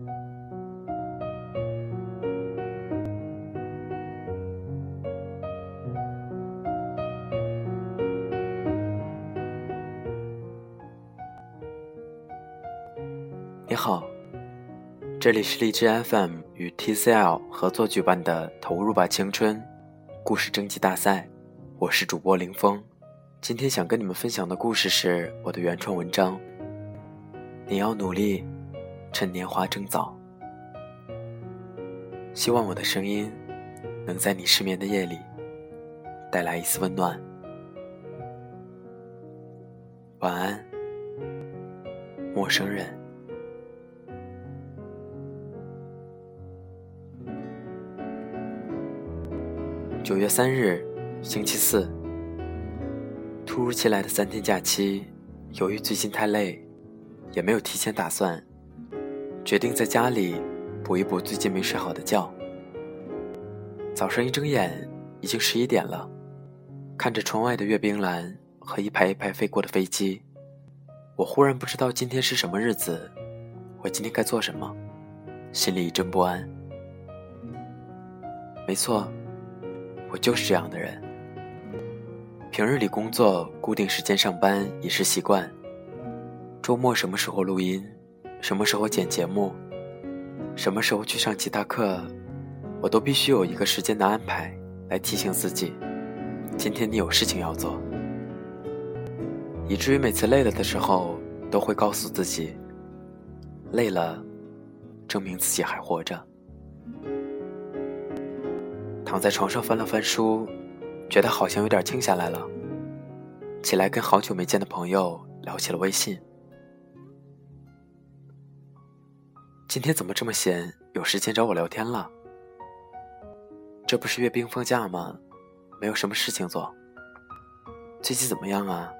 你好，这里是荔枝 FM 与 TCL 合作举办的“投入吧青春”故事征集大赛，我是主播林峰。今天想跟你们分享的故事是我的原创文章。你要努力，趁年华正早。希望我的声音能在你失眠的夜里带来一丝温暖。晚安，陌生人。九月三日，星期四。突如其来的三天假期，由于最近太累，也没有提前打算，决定在家里补一补最近没睡好的觉。早上一睁眼，已经十一点了。看着窗外的阅兵栏和一排一排飞过的飞机，我忽然不知道今天是什么日子，我今天该做什么，心里一阵不安。没错。我就是这样的人。平日里工作固定时间上班已是习惯，周末什么时候录音，什么时候剪节目，什么时候去上其他课，我都必须有一个时间的安排来提醒自己，今天你有事情要做。以至于每次累了的时候，都会告诉自己，累了，证明自己还活着。躺在床上翻了翻书，觉得好像有点静下来了。起来跟好久没见的朋友聊起了微信。今天怎么这么闲，有时间找我聊天了？这不是阅兵放假吗？没有什么事情做。最近怎么样啊？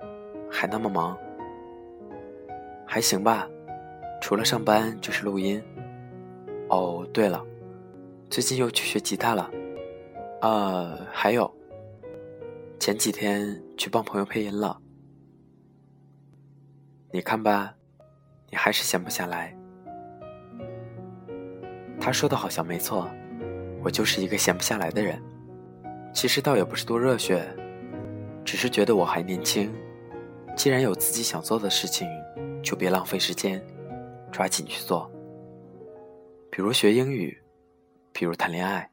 还那么忙？还行吧，除了上班就是录音。哦，对了，最近又去学吉他了。呃，还有，前几天去帮朋友配音了。你看吧，你还是闲不下来。他说的好像没错，我就是一个闲不下来的人。其实倒也不是多热血，只是觉得我还年轻，既然有自己想做的事情，就别浪费时间，抓紧去做。比如学英语，比如谈恋爱。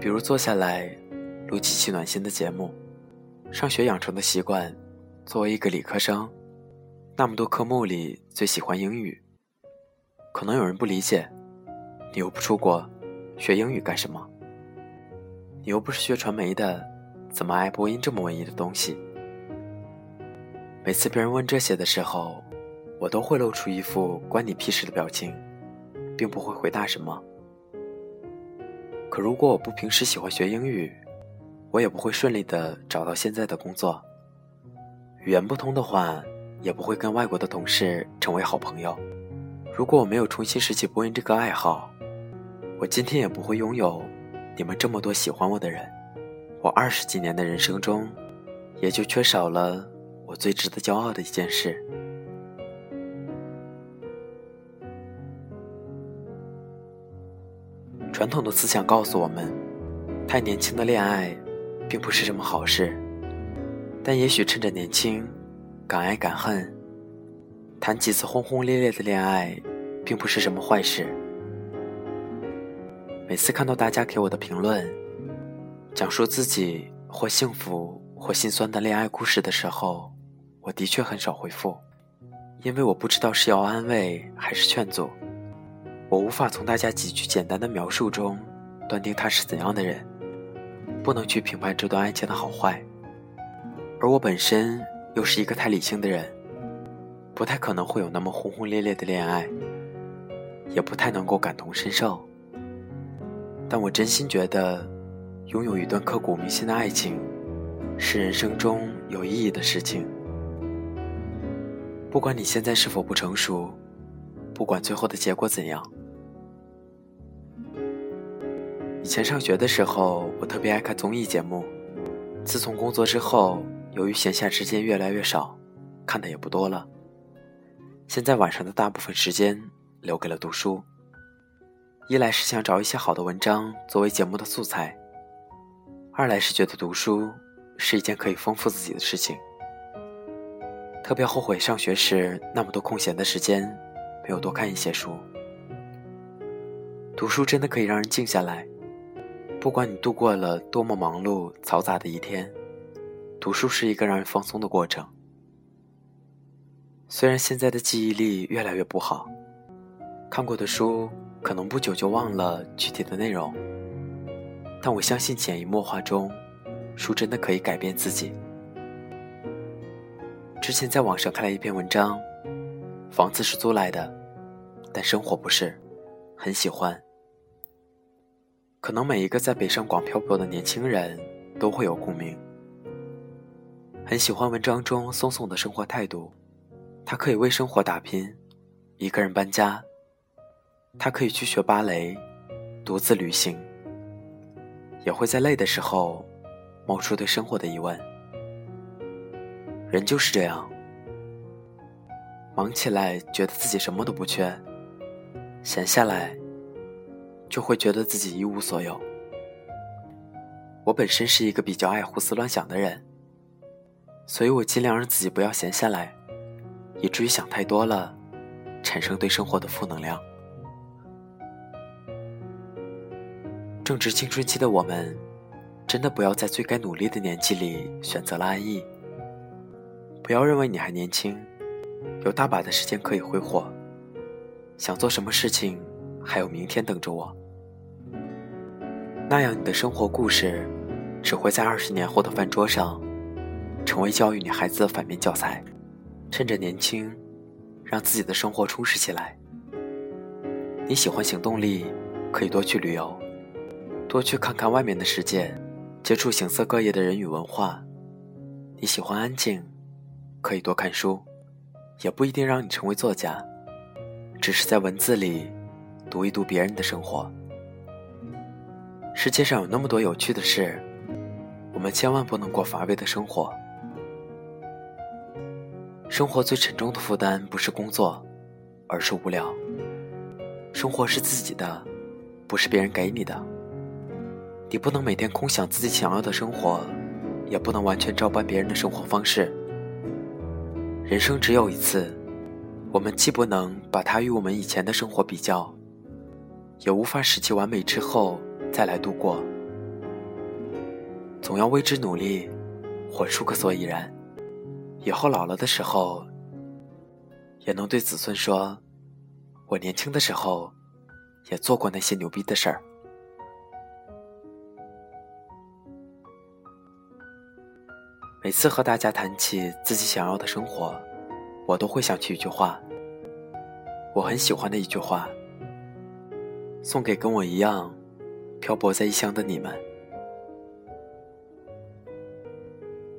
比如坐下来录几期暖心的节目，上学养成的习惯。作为一个理科生，那么多科目里最喜欢英语。可能有人不理解，你又不出国，学英语干什么？你又不是学传媒的，怎么爱播音这么文艺的东西？每次别人问这些的时候，我都会露出一副关你屁事的表情，并不会回答什么。可如果我不平时喜欢学英语，我也不会顺利的找到现在的工作。语言不通的话，也不会跟外国的同事成为好朋友。如果我没有重新拾起播音这个爱好，我今天也不会拥有你们这么多喜欢我的人。我二十几年的人生中，也就缺少了我最值得骄傲的一件事。传统的思想告诉我们，太年轻的恋爱，并不是什么好事。但也许趁着年轻，敢爱敢恨，谈几次轰轰烈烈的恋爱，并不是什么坏事。每次看到大家给我的评论，讲述自己或幸福或心酸的恋爱故事的时候，我的确很少回复，因为我不知道是要安慰还是劝阻。我无法从大家几句简单的描述中断定他是怎样的人，不能去评判这段爱情的好坏。而我本身又是一个太理性的人，不太可能会有那么轰轰烈烈的恋爱，也不太能够感同身受。但我真心觉得，拥有一段刻骨铭心的爱情，是人生中有意义的事情。不管你现在是否不成熟，不管最后的结果怎样。以前上学的时候，我特别爱看综艺节目。自从工作之后，由于闲暇时间越来越少，看的也不多了。现在晚上的大部分时间，留给了读书。一来是想找一些好的文章作为节目的素材，二来是觉得读书是一件可以丰富自己的事情。特别后悔上学时那么多空闲的时间没有多看一些书。读书真的可以让人静下来，不管你度过了多么忙碌嘈杂的一天，读书是一个让人放松的过程。虽然现在的记忆力越来越不好，看过的书。可能不久就忘了具体的内容，但我相信潜移默化中，书真的可以改变自己。之前在网上看了一篇文章，房子是租来的，但生活不是，很喜欢。可能每一个在北上广漂泊的年轻人都会有共鸣。很喜欢文章中松松的生活态度，他可以为生活打拼，一个人搬家。他可以去学芭蕾，独自旅行，也会在累的时候冒出对生活的疑问。人就是这样，忙起来觉得自己什么都不缺，闲下来就会觉得自己一无所有。我本身是一个比较爱胡思乱想的人，所以我尽量让自己不要闲下来，以至于想太多了，产生对生活的负能量。正值青春期的我们，真的不要在最该努力的年纪里选择了安逸。不要认为你还年轻，有大把的时间可以挥霍，想做什么事情还有明天等着我。那样你的生活故事，只会在二十年后的饭桌上，成为教育你孩子的反面教材。趁着年轻，让自己的生活充实起来。你喜欢行动力，可以多去旅游。多去看看外面的世界，接触形色各异的人与文化。你喜欢安静，可以多看书，也不一定让你成为作家，只是在文字里读一读别人的生活。世界上有那么多有趣的事，我们千万不能过乏味的生活。生活最沉重的负担不是工作，而是无聊。生活是自己的，不是别人给你的。你不能每天空想自己想要的生活，也不能完全照搬别人的生活方式。人生只有一次，我们既不能把它与我们以前的生活比较，也无法使其完美之后再来度过。总要为之努力，活出个所以然。以后老了的时候，也能对子孙说：“我年轻的时候，也做过那些牛逼的事儿。”每次和大家谈起自己想要的生活，我都会想起一句话，我很喜欢的一句话，送给跟我一样漂泊在异乡的你们：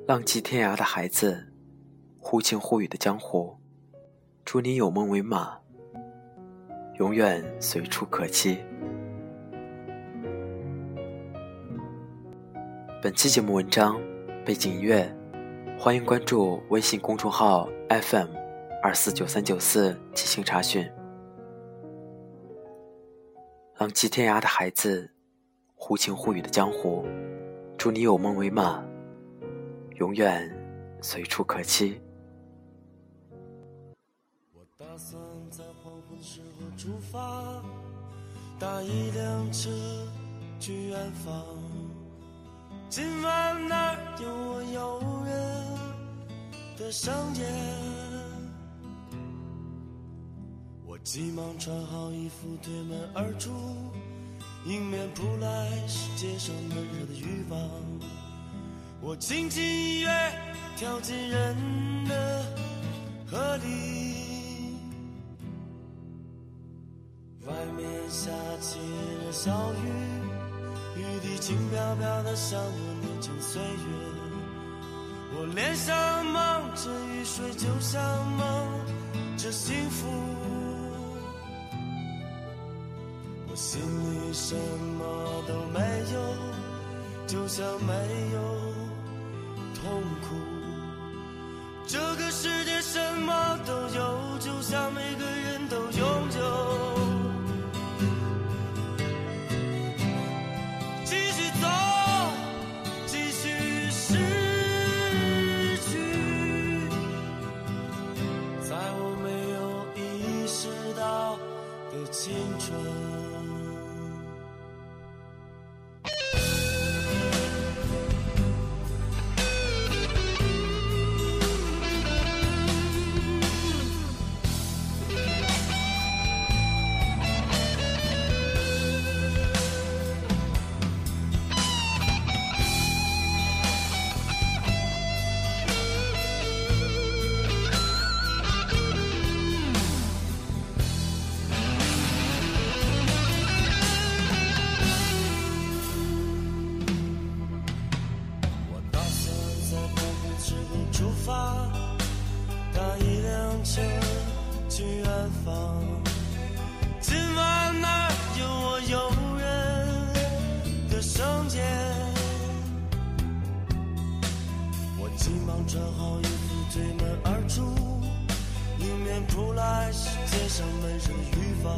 浪迹天涯的孩子，忽晴忽雨的江湖，祝你有梦为马，永远随处可栖。本期节目文章。背景音乐，欢迎关注微信公众号 FM 二四九三九四进行查询。浪迹天涯的孩子，忽晴忽雨的江湖，祝你有梦为马，永远随处可栖。我打算在黄昏时候出发，搭一辆车去远方。今晚那儿有我遥远的相见，我急忙穿好衣服推门而出，迎面扑来是街上闷热的欲望。我轻轻一跃跳进人的河里，外面下起了小雨。雨滴轻飘飘的，像我年轻岁月。我脸上蒙着雨水，就像蒙着幸福。我心里什么都没有，就像没有痛苦。这个世界什么都有，就像每个的青春。的瞬间，我急忙穿好衣服，推门而出，迎面扑来是街上闷热的雨芳。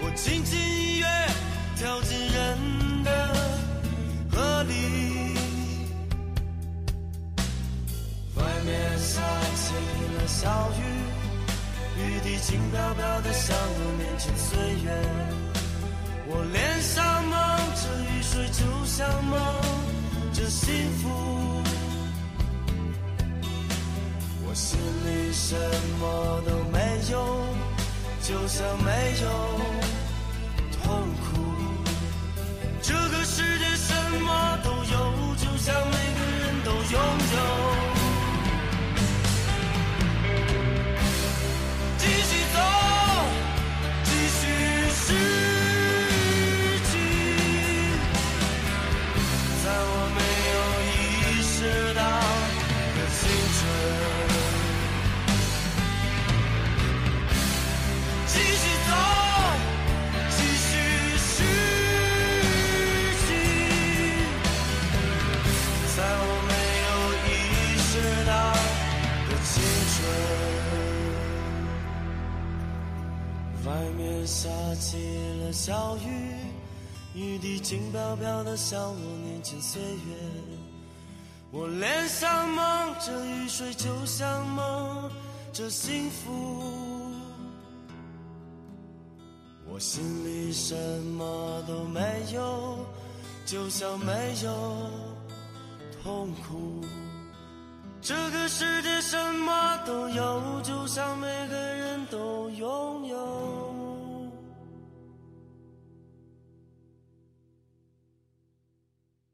我轻轻一跃，跳进人的河里。外面下起了小雨，雨滴轻飘飘的，像我年轻岁月。我脸上水，就像梦，这幸福。我心里什么都没有，就像没有痛苦。这个世界什么都有，就像没下起了小雨，雨滴轻飘飘的，像我年轻岁月。我脸上蒙着雨水，就像蒙着幸福。我心里什么都没有，就像没有痛苦。这个世界什么都有，就像每个人都拥有。